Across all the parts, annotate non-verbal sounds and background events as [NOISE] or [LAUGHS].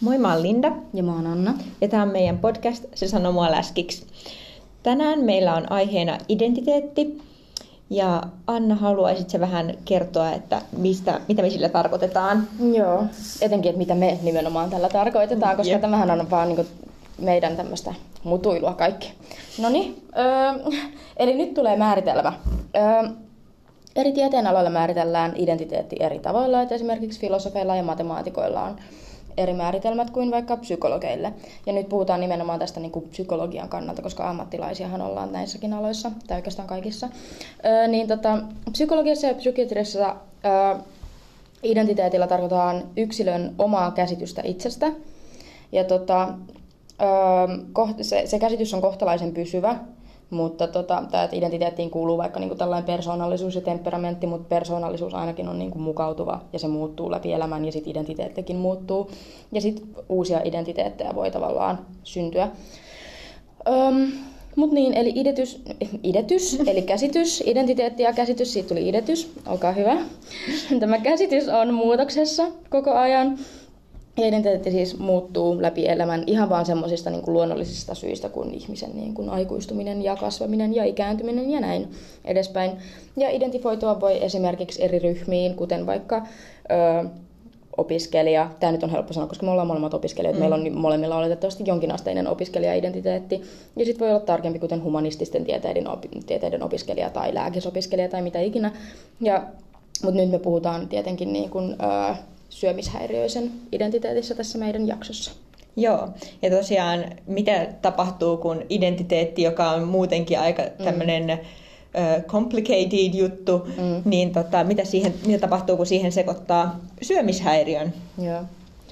Moi, mä oon Linda. Ja mä oon Anna. Ja tämä on meidän podcast Se sanoo mua läskiksi. Tänään meillä on aiheena identiteetti. Ja Anna, haluaisit se vähän kertoa, että mistä, mitä me sillä tarkoitetaan? Joo, etenkin, että mitä me nimenomaan tällä tarkoitetaan, koska Jep. tämähän on vaan niin meidän tämmöistä mutuilua kaikki. No niin, öö, eli nyt tulee määritelmä. Öö, eri tieteenaloilla määritellään identiteetti eri tavoilla, että esimerkiksi filosofeilla ja matemaatikoilla on eri määritelmät kuin vaikka psykologeille. Ja nyt puhutaan nimenomaan tästä niin kuin psykologian kannalta, koska ammattilaisiahan ollaan näissäkin aloissa, tai oikeastaan kaikissa. Öö, niin tota, psykologiassa ja psykiatriassa öö, identiteetillä tarkoitetaan yksilön omaa käsitystä itsestä. Ja tota, öö, se, se käsitys on kohtalaisen pysyvä, mutta tota, tämä identiteettiin kuuluu vaikka niinku tällainen persoonallisuus ja temperamentti, mutta persoonallisuus ainakin on niinku mukautuva ja se muuttuu läpi elämän ja sitten identiteettikin muuttuu. Ja sitten uusia identiteettejä voi tavallaan syntyä. Öm, mutta niin, eli idetys, idetys, eli käsitys, identiteetti ja käsitys, siitä tuli idetys, olkaa hyvä. Tämä käsitys on muutoksessa koko ajan. Identiteetti siis muuttuu läpi elämän ihan vaan semmoisista niin luonnollisista syistä kuin ihmisen niin kuin aikuistuminen ja kasvaminen ja ikääntyminen ja näin edespäin. Ja identifoitua voi esimerkiksi eri ryhmiin, kuten vaikka ö, opiskelija. Tämä nyt on helppo sanoa, koska me ollaan molemmat opiskelijat. Mm. Meillä on molemmilla oletettavasti jonkinasteinen opiskelijaidentiteetti. Ja sitten voi olla tarkempi, kuten humanististen tieteiden, op- tieteiden opiskelija tai lääkisopiskelija tai mitä ikinä. Ja, mutta nyt me puhutaan tietenkin niin kuin, ö, syömishäiriöisen identiteetissä tässä meidän jaksossa. Joo, ja tosiaan mitä tapahtuu, kun identiteetti, joka on muutenkin aika tämmöinen mm. complicated juttu, mm. niin tota, mitä, siihen, mitä tapahtuu, kun siihen sekoittaa syömishäiriön? Joo.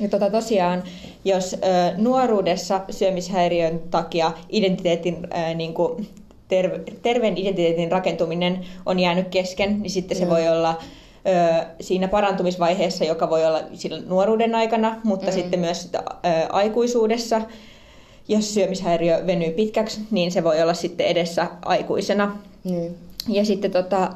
Ja tota, tosiaan, jos ö, nuoruudessa syömishäiriön takia identiteetin ö, niin kuin terve, terveen identiteetin rakentuminen on jäänyt kesken, niin sitten se mm. voi olla siinä parantumisvaiheessa, joka voi olla silloin nuoruuden aikana, mutta mm. sitten myös sitä, aikuisuudessa. Jos syömishäiriö venyy pitkäksi, niin se voi olla sitten edessä aikuisena. Mm. Ja sitten tota,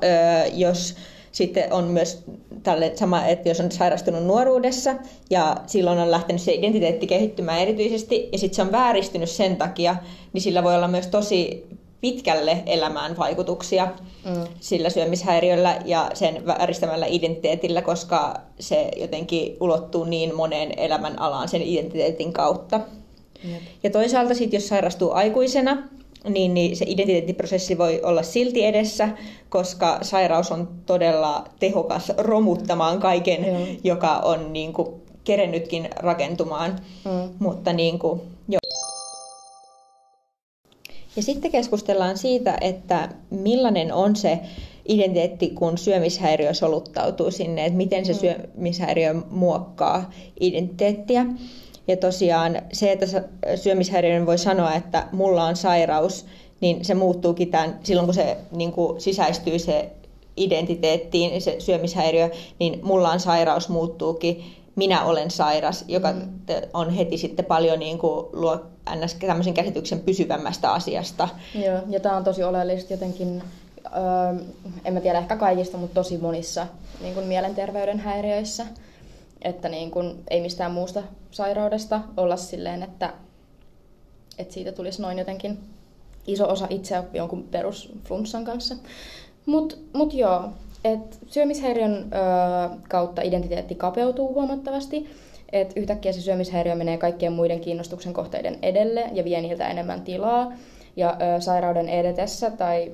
jos sitten on myös tälle sama, että jos on sairastunut nuoruudessa ja silloin on lähtenyt se identiteetti kehittymään erityisesti ja sitten se on vääristynyt sen takia, niin sillä voi olla myös tosi pitkälle elämään vaikutuksia mm. sillä syömishäiriöllä ja sen vääristämällä identiteetillä, koska se jotenkin ulottuu niin moneen elämän alaan sen identiteetin kautta. Jep. Ja toisaalta sitten, jos sairastuu aikuisena, niin, niin se identiteettiprosessi voi olla silti edessä, koska sairaus on todella tehokas romuttamaan kaiken, mm. joka on niin kuin, kerennytkin rakentumaan. Mm. Mutta niin kuin. Ja sitten keskustellaan siitä, että millainen on se identiteetti, kun syömishäiriö soluttautuu sinne, että miten se mm. syömishäiriö muokkaa identiteettiä. Ja tosiaan se, että syömishäiriön voi sanoa, että mulla on sairaus, niin se muuttuukin tämän, silloin kun se niin kuin sisäistyy se identiteettiin, se syömishäiriö, niin mulla on sairaus muuttuukin minä olen sairas, joka on heti sitten paljon niin kuin luo tämmöisen käsityksen pysyvämmästä asiasta. Joo, ja tämä on tosi oleellista jotenkin, öö, en mä tiedä ehkä kaikista, mutta tosi monissa niin kuin mielenterveyden häiriöissä, että niin kuin, ei mistään muusta sairaudesta olla silleen, että, että siitä tulisi noin jotenkin iso osa itseä jonkun perusflunssan kanssa. Mutta mut joo, et syömishäiriön ö, kautta identiteetti kapeutuu huomattavasti. Et yhtäkkiä se syömishäiriö menee kaikkien muiden kiinnostuksen kohteiden edelle ja vie niiltä enemmän tilaa. Ja ö, sairauden edetessä tai,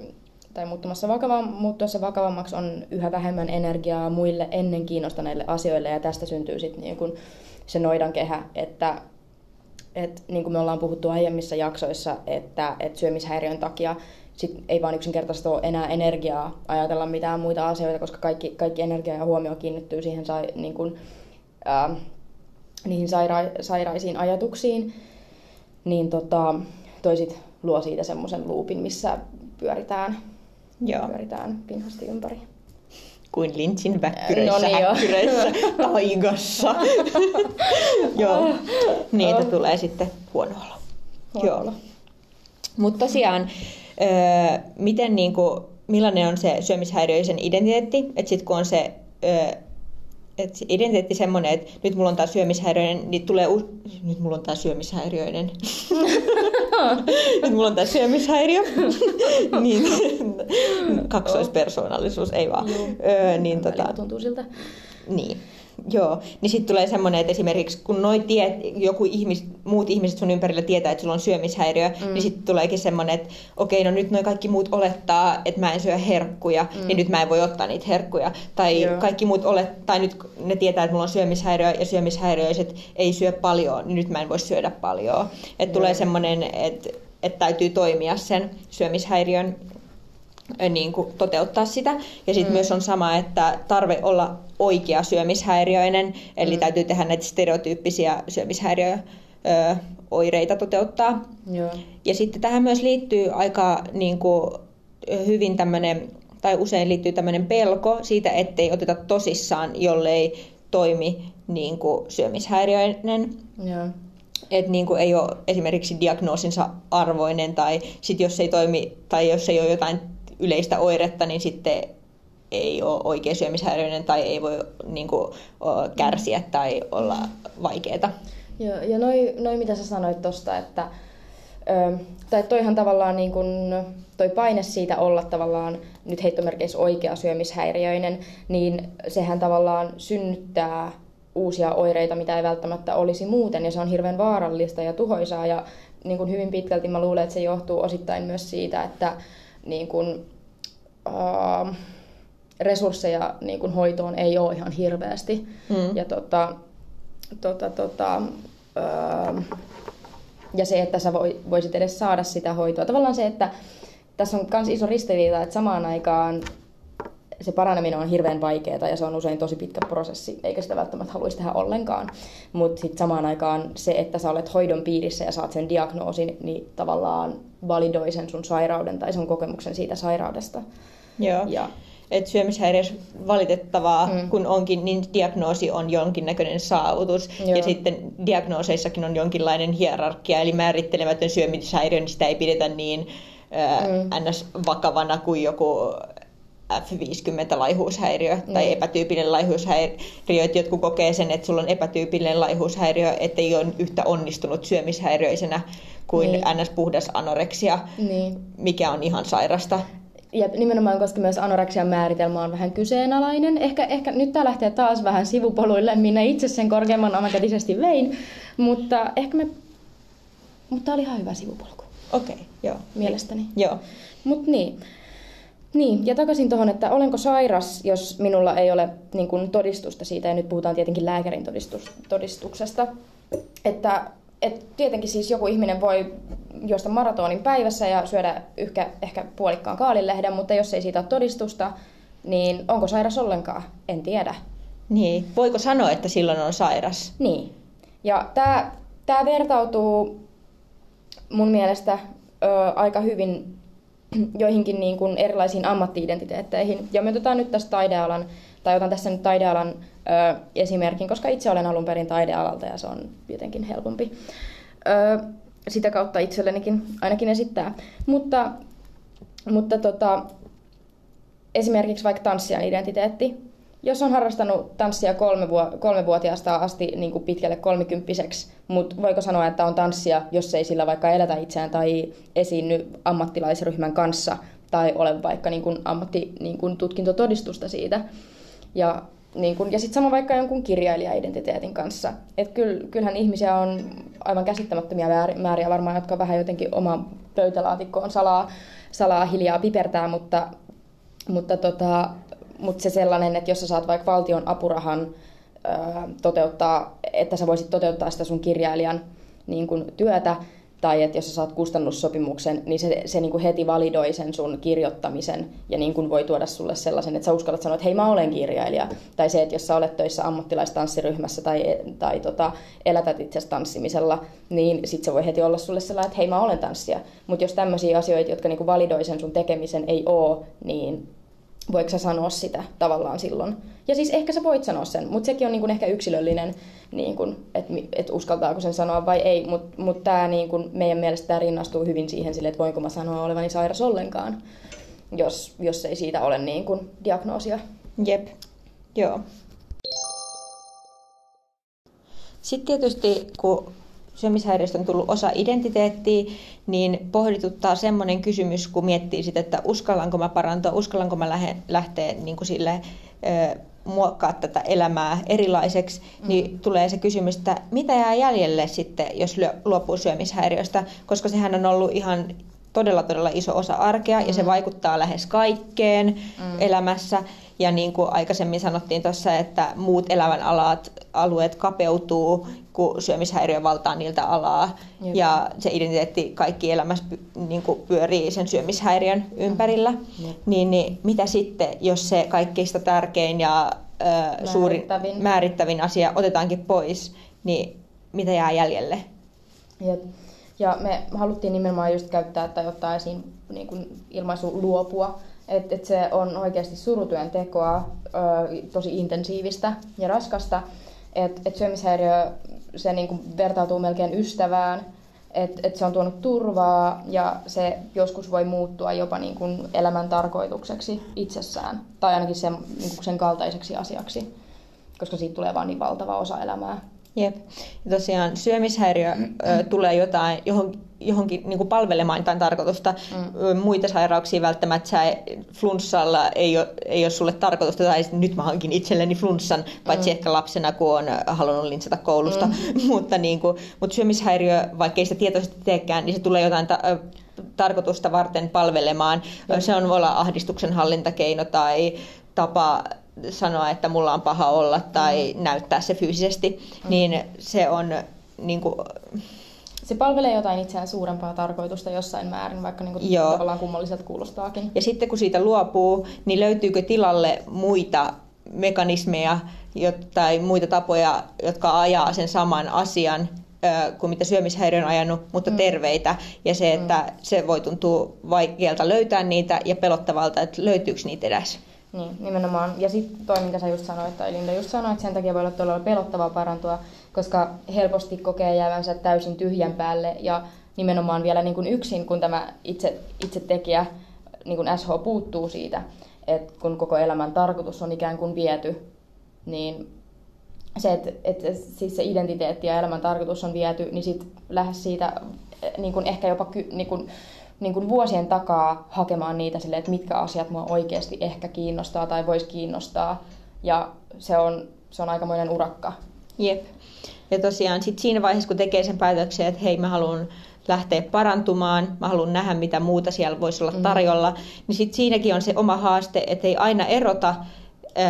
tai muuttumassa vakavaan, muuttuessa vakavammaksi on yhä vähemmän energiaa muille ennen kiinnostaneille asioille. Ja tästä syntyy sitten niin se noidan kehä, että et, niin kuin me ollaan puhuttu aiemmissa jaksoissa, että, että syömishäiriön takia sit ei vaan yksinkertaisesti ole enää energiaa ajatella mitään muita asioita, koska kaikki, kaikki energia ja huomio kiinnittyy siihen sai, niin kuin, ää, niihin saira- sairaisiin ajatuksiin, niin tota, toi sit luo siitä semmoisen luupin, missä pyöritään, Joo. pyöritään pinhasti ympäri. Kuin Lynchin väkkyröissä, no niin taigassa. [LAUGHS] Joo, niitä tulee sitten huono olo. Huono olo. Mutta tosiaan, öö, miten niin kuin, millainen on se syömishäiriöisen identiteetti, että sitten kun on se öö, et identiteetti semmoinen, että nyt mulla on tämä syömishäiriöinen, niin tulee u... Nyt mulla on tämä syömishäiriöinen. [LAUGHS] nyt mulla on tämä syömishäiriö. [LAUGHS] niin, kaksoispersoonallisuus, ei vaan. Öö, niin, tota... tuntuu siltä. Niin. Joo, niin sitten tulee semmoinen, että esimerkiksi kun noi tiet, joku ihmis, muut ihmiset sun ympärillä tietää, että sulla on syömishäiriö, mm. niin sitten tuleekin semmoinen, että okei, no nyt noi kaikki muut olettaa, että mä en syö herkkuja, mm. niin nyt mä en voi ottaa niitä herkkuja. Tai Joo. kaikki muut olet, tai nyt ne tietää, että mulla on syömishäiriö ja syömishäiriöiset ei syö paljon, niin nyt mä en voi syödä paljon. Että tulee semmoinen, että että täytyy toimia sen syömishäiriön niin kuin toteuttaa sitä. Ja sitten mm. myös on sama, että tarve olla oikea syömishäiriöinen, eli mm. täytyy tehdä näitä stereotyyppisiä syömishäiriöoireita toteuttaa. Joo. Ja sitten tähän myös liittyy aika niin kuin, hyvin tämmöinen, tai usein liittyy tämmöinen pelko siitä, ettei oteta tosissaan, jollei toimi niin kuin syömishäiriöinen. Joo. Että niin kuin ei ole esimerkiksi diagnoosinsa arvoinen tai sit jos ei toimi tai jos ei ole jotain yleistä oiretta, niin sitten ei ole oikea syömishäiriöinen tai ei voi niin kuin, kärsiä tai olla vaikeaa. Joo, ja noi, noi mitä sä sanoit tuosta, että ö, tai toihan tavallaan niin kun, toi paine siitä olla tavallaan nyt heittomerkeissä oikea syömishäiriöinen, niin sehän tavallaan synnyttää uusia oireita, mitä ei välttämättä olisi muuten, ja se on hirveän vaarallista ja tuhoisaa, ja niin kuin hyvin pitkälti mä luulen, että se johtuu osittain myös siitä, että niin kuin, äh, resursseja niin kuin hoitoon ei ole ihan hirveästi. Mm. Ja, tota, tota, tota, äh, ja se, että sä voisit edes saada sitä hoitoa. Tavallaan se, että tässä on myös iso ristiriita, että samaan aikaan se paraneminen on hirveän vaikeaa ja se on usein tosi pitkä prosessi, eikä sitä välttämättä haluaisi tehdä ollenkaan. Mutta sitten samaan aikaan se, että sä olet hoidon piirissä ja saat sen diagnoosin, niin tavallaan validoi sen sun sairauden tai sun kokemuksen siitä sairaudesta. Joo. Ja että syömishäiriössä valitettavaa, mm. kun onkin, niin diagnoosi on jonkinnäköinen saavutus. Joo. Ja sitten diagnooseissakin on jonkinlainen hierarkia, eli määrittelemätön syömishäiriö, niin sitä ei pidetä niin mm. ns. vakavana kuin joku F50-laihuushäiriö mm. tai epätyypillinen laihuushäiriö, että jotkut kokee sen, että sulla on epätyypillinen laihuushäiriö, että ei ole yhtä onnistunut syömishäiriöisenä kuin niin. ns-puhdas anoreksia, niin. mikä on ihan sairasta. Ja nimenomaan, koska myös anoreksian määritelmä on vähän kyseenalainen. Ehkä, ehkä nyt tämä lähtee taas vähän sivupoluille, minne itse sen korkeamman ammatillisesti vein, mutta ehkä me... Mutta tämä oli ihan hyvä sivupolku. Okei, okay, joo. Mielestäni. Joo. Mutta niin. Niin, ja takaisin tuohon, että olenko sairas, jos minulla ei ole niin kun, todistusta siitä, ja nyt puhutaan tietenkin lääkärin todistus, todistuksesta, että et tietenkin siis joku ihminen voi juosta maratonin päivässä ja syödä yhkä, ehkä puolikkaan kaalilehden, mutta jos ei siitä ole todistusta, niin onko sairas ollenkaan? En tiedä. Niin, voiko sanoa, että silloin on sairas? Niin. Ja tämä vertautuu mun mielestä ö, aika hyvin [CLEARS THROAT] joihinkin niin kuin erilaisiin ammattiidentiteetteihin. Ja me otetaan nyt tästä taidealan, tai otan tässä nyt taidealan ö, esimerkin, koska itse olen alun perin taidealalta ja se on jotenkin helpompi ö, sitä kautta itsellenikin ainakin esittää. Mutta, mutta tota, esimerkiksi vaikka tanssijan identiteetti, jos on harrastanut tanssia kolme kolmevuotiaasta asti niin kuin pitkälle kolmikymppiseksi, mutta voiko sanoa, että on tanssia, jos ei sillä vaikka elätä itseään tai esiinny ammattilaisryhmän kanssa tai ole vaikka niin kuin ammatti, niin kuin tutkintotodistusta siitä. Ja, niin kuin, ja sitten sama vaikka jonkun kirjailija-identiteetin kanssa. Et kyll, kyllähän ihmisiä on aivan käsittämättömiä määriä varmaan, jotka vähän jotenkin oma pöytälaatikkoon salaa, salaa hiljaa pipertää, mutta, mutta tota, mutta se sellainen, että jos sä saat vaikka valtion apurahan ää, toteuttaa, että sä voisit toteuttaa sitä sun kirjailijan niin kun, työtä, tai että jos sä saat kustannussopimuksen, niin se, se niin heti validoi sen sun kirjoittamisen ja niin voi tuoda sulle sellaisen, että sä uskallat sanoa, että hei mä olen kirjailija. Tai se, että jos sä olet töissä ammattilaistanssiryhmässä tai, tai tota, elätät itse tanssimisella, niin sit se voi heti olla sulle sellainen, että hei mä olen tanssija. Mutta jos tämmöisiä asioita, jotka niin validoi sen sun tekemisen, ei ole, niin voiko sä sanoa sitä tavallaan silloin. Ja siis ehkä sä voit sanoa sen, mutta sekin on niin kuin ehkä yksilöllinen, niin kuin, että et uskaltaako sen sanoa vai ei. Mutta mut tämä niin kuin, meidän mielestä tämä rinnastuu hyvin siihen sille, että voinko mä sanoa olevani sairas ollenkaan, jos, jos ei siitä ole niin kuin diagnoosia. Jep, joo. Sitten tietysti, kun syömishäiriöstä on tullut osa identiteettiä, niin pohdituttaa semmoinen kysymys, kun miettii sitä, että uskallanko mä parantua, uskallanko mä lähe, lähteä niin kuin sille, ö, muokkaa tätä elämää erilaiseksi, mm. niin tulee se kysymys, että mitä jää jäljelle sitten, jos luopuu syömishäiriöstä, koska sehän on ollut ihan todella todella iso osa arkea mm. ja se mm. vaikuttaa lähes kaikkeen mm. elämässä. Ja niin kuin aikaisemmin sanottiin tuossa, että muut elämän alat, alueet kapeutuu, kun syömishäiriö valtaa niiltä alaa. Jep. Ja se identiteetti kaikki elämässä niin kuin pyörii sen syömishäiriön ympärillä. Niin, niin mitä sitten, jos se kaikkeista tärkein ja ö, suurin määrittävin asia otetaankin pois, niin mitä jää jäljelle? Jep. Ja me haluttiin nimenomaan just käyttää tai ottaa esiin niin kuin ilmaisu luopua, että et se on oikeasti surutyön tekoa, ö, tosi intensiivistä ja raskasta. Että et syömishäiriö, se niin kuin vertautuu melkein ystävään, että et se on tuonut turvaa ja se joskus voi muuttua jopa niin kuin elämän tarkoitukseksi itsessään. Tai ainakin sen, niin kuin sen kaltaiseksi asiaksi, koska siitä tulee vaan niin valtava osa elämää. Jep. Ja tosiaan syömishäiriö ö, tulee jotain, johon, johonkin niin kuin palvelemaan jotain tarkoitusta. Mm. Muita sairauksia välttämättä sä, flunssalla ei ole, ei ole sulle tarkoitusta, tai nyt mä hankin itselleni flunssan, paitsi mm. ehkä lapsena, kun on halunnut lintsata koulusta. Mm. [LAUGHS] mutta, niin kuin, mutta syömishäiriö, vaikka ei sitä tietoisesti teekään, niin se tulee jotain ta- tarkoitusta varten palvelemaan. Mm. Se on voi olla ahdistuksen hallintakeino tai tapa sanoa, että mulla on paha olla tai mm. näyttää se fyysisesti, mm. niin se on niin kuin, se palvelee jotain itseään suurempaa tarkoitusta jossain määrin, vaikka niin kuin tavallaan kummalliselta kuulostaakin. Ja sitten kun siitä luopuu, niin löytyykö tilalle muita mekanismeja tai muita tapoja, jotka ajaa sen saman asian kuin mitä syömishäiriö on ajanut, mutta mm. terveitä. Ja se, että mm. se voi tuntua vaikealta löytää niitä ja pelottavalta, että löytyykö niitä edes. Niin, nimenomaan. Ja sitten toi, mitä sä just sanoit, tai Linda just sanoi, että sen takia voi olla todella pelottavaa parantua, koska helposti kokee jäävänsä täysin tyhjän päälle ja nimenomaan vielä niin kuin yksin, kun tämä itse, itse tekijä, niin kuin SH puuttuu siitä, että kun koko elämän tarkoitus on ikään kuin viety, niin se, että, että siis se identiteetti ja elämän tarkoitus on viety, niin sitten lähes siitä niin kuin ehkä jopa niin kuin niin kuin vuosien takaa hakemaan niitä sille, että mitkä asiat mua oikeasti ehkä kiinnostaa tai voisi kiinnostaa. Ja se on, se on aikamoinen urakka. Jep. Ja tosiaan sit siinä vaiheessa, kun tekee sen päätöksen, että hei mä haluan lähteä parantumaan, mä haluan nähdä mitä muuta siellä voisi olla mm. tarjolla, mm. niin sit siinäkin on se oma haaste, että ei aina erota,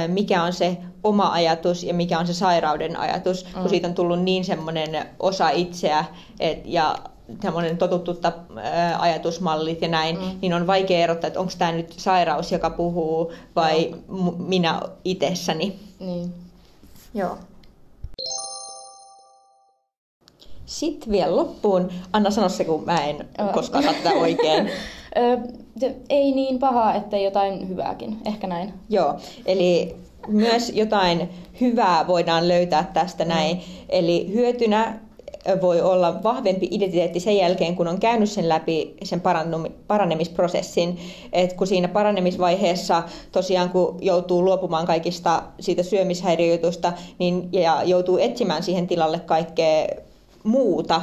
mikä on se oma ajatus ja mikä on se sairauden ajatus, mm. kun siitä on tullut niin semmoinen osa itseä et, ja semmoinen totuttu ajatusmallit ja näin, mm. niin on vaikea erottaa, että onko tämä nyt sairaus, joka puhuu, vai no. minä itsessäni. Niin. Joo. Sitten vielä loppuun. Anna sano se, kun mä en koskaan saa tätä oikein. [LAUGHS] ei niin pahaa, ettei jotain hyvääkin. Ehkä näin. Joo, eli myös jotain hyvää voidaan löytää tästä näin. Mm. Eli hyötynä voi olla vahvempi identiteetti sen jälkeen, kun on käynyt sen läpi sen paranemisprosessin. Et kun siinä paranemisvaiheessa tosiaan kun joutuu luopumaan kaikista siitä syömishäiriöjutusta niin, ja joutuu etsimään siihen tilalle kaikkea muuta,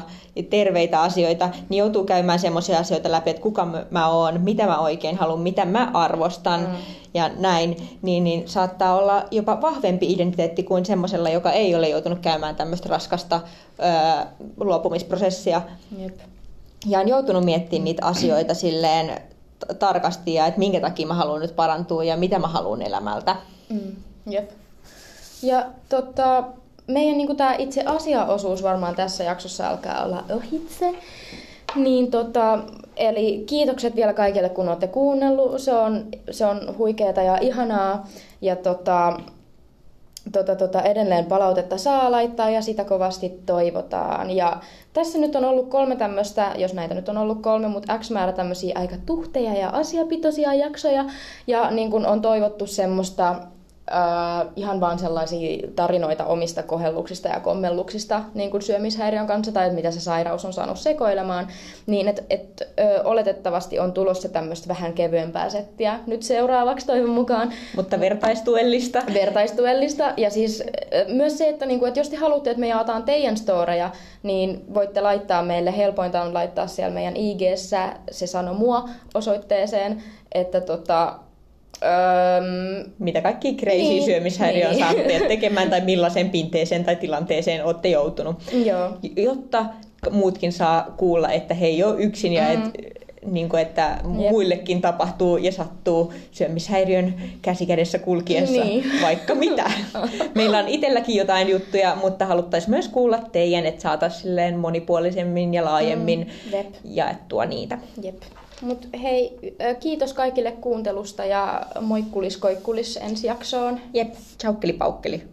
terveitä asioita, niin joutuu käymään semmoisia asioita läpi, että kuka mä oon, mitä mä oikein haluan, mitä mä arvostan mm. ja näin, niin, niin saattaa olla jopa vahvempi identiteetti kuin semmoisella, joka ei ole joutunut käymään tämmöistä raskasta ö, luopumisprosessia. Jep. Ja on joutunut miettimään niitä asioita silleen tarkasti ja että minkä takia mä haluan nyt parantua ja mitä mä haluan elämältä. Mm. Jep. Ja tota, meidän niin tämä itse asiaosuus varmaan tässä jaksossa alkaa olla ohitse. Niin tota, eli kiitokset vielä kaikille, kun olette kuunnellut. Se on, se on huikeeta ja ihanaa. Ja tota, tota, tota, edelleen palautetta saa laittaa ja sitä kovasti toivotaan. Ja tässä nyt on ollut kolme tämmöistä, jos näitä nyt on ollut kolme, mutta X määrä tämmöisiä aika tuhteja ja asiapitoisia jaksoja. Ja niin kun on toivottu semmoista äh, ihan vaan sellaisia tarinoita omista kohelluksista ja kommelluksista niin kuin syömishäiriön kanssa tai että mitä se sairaus on saanut sekoilemaan, niin että et, ö, oletettavasti on tulossa tämmöistä vähän kevyempää settiä nyt seuraavaksi toivon mukaan. Mutta vertaistuellista. Vertaistuellista ja siis myös se, että, niinku, että jos te haluatte, että me jaataan teidän storeja, niin voitte laittaa meille, helpointa on laittaa siellä meidän ig se sano mua osoitteeseen, että tota, Öm, mitä kaikki crazy niin, syömishäiriö niin. saatte tekemään tai millaiseen pinteeseen tai tilanteeseen olette joutunut. Joo. Jotta muutkin saa kuulla, että he ei ole yksin ja mm. et, niin kuin, että Jep. muillekin tapahtuu ja sattuu syömishäiriön käsikädessä kulkiessa niin. vaikka mitä. [LAUGHS] Meillä on itselläkin jotain juttuja, mutta haluttaisiin myös kuulla teidän, että saataisiin monipuolisemmin ja laajemmin mm. Jep. jaettua niitä. Jep. Mut hei, kiitos kaikille kuuntelusta ja moikkulis koikkulis ensi jaksoon. Jep, paukkeli.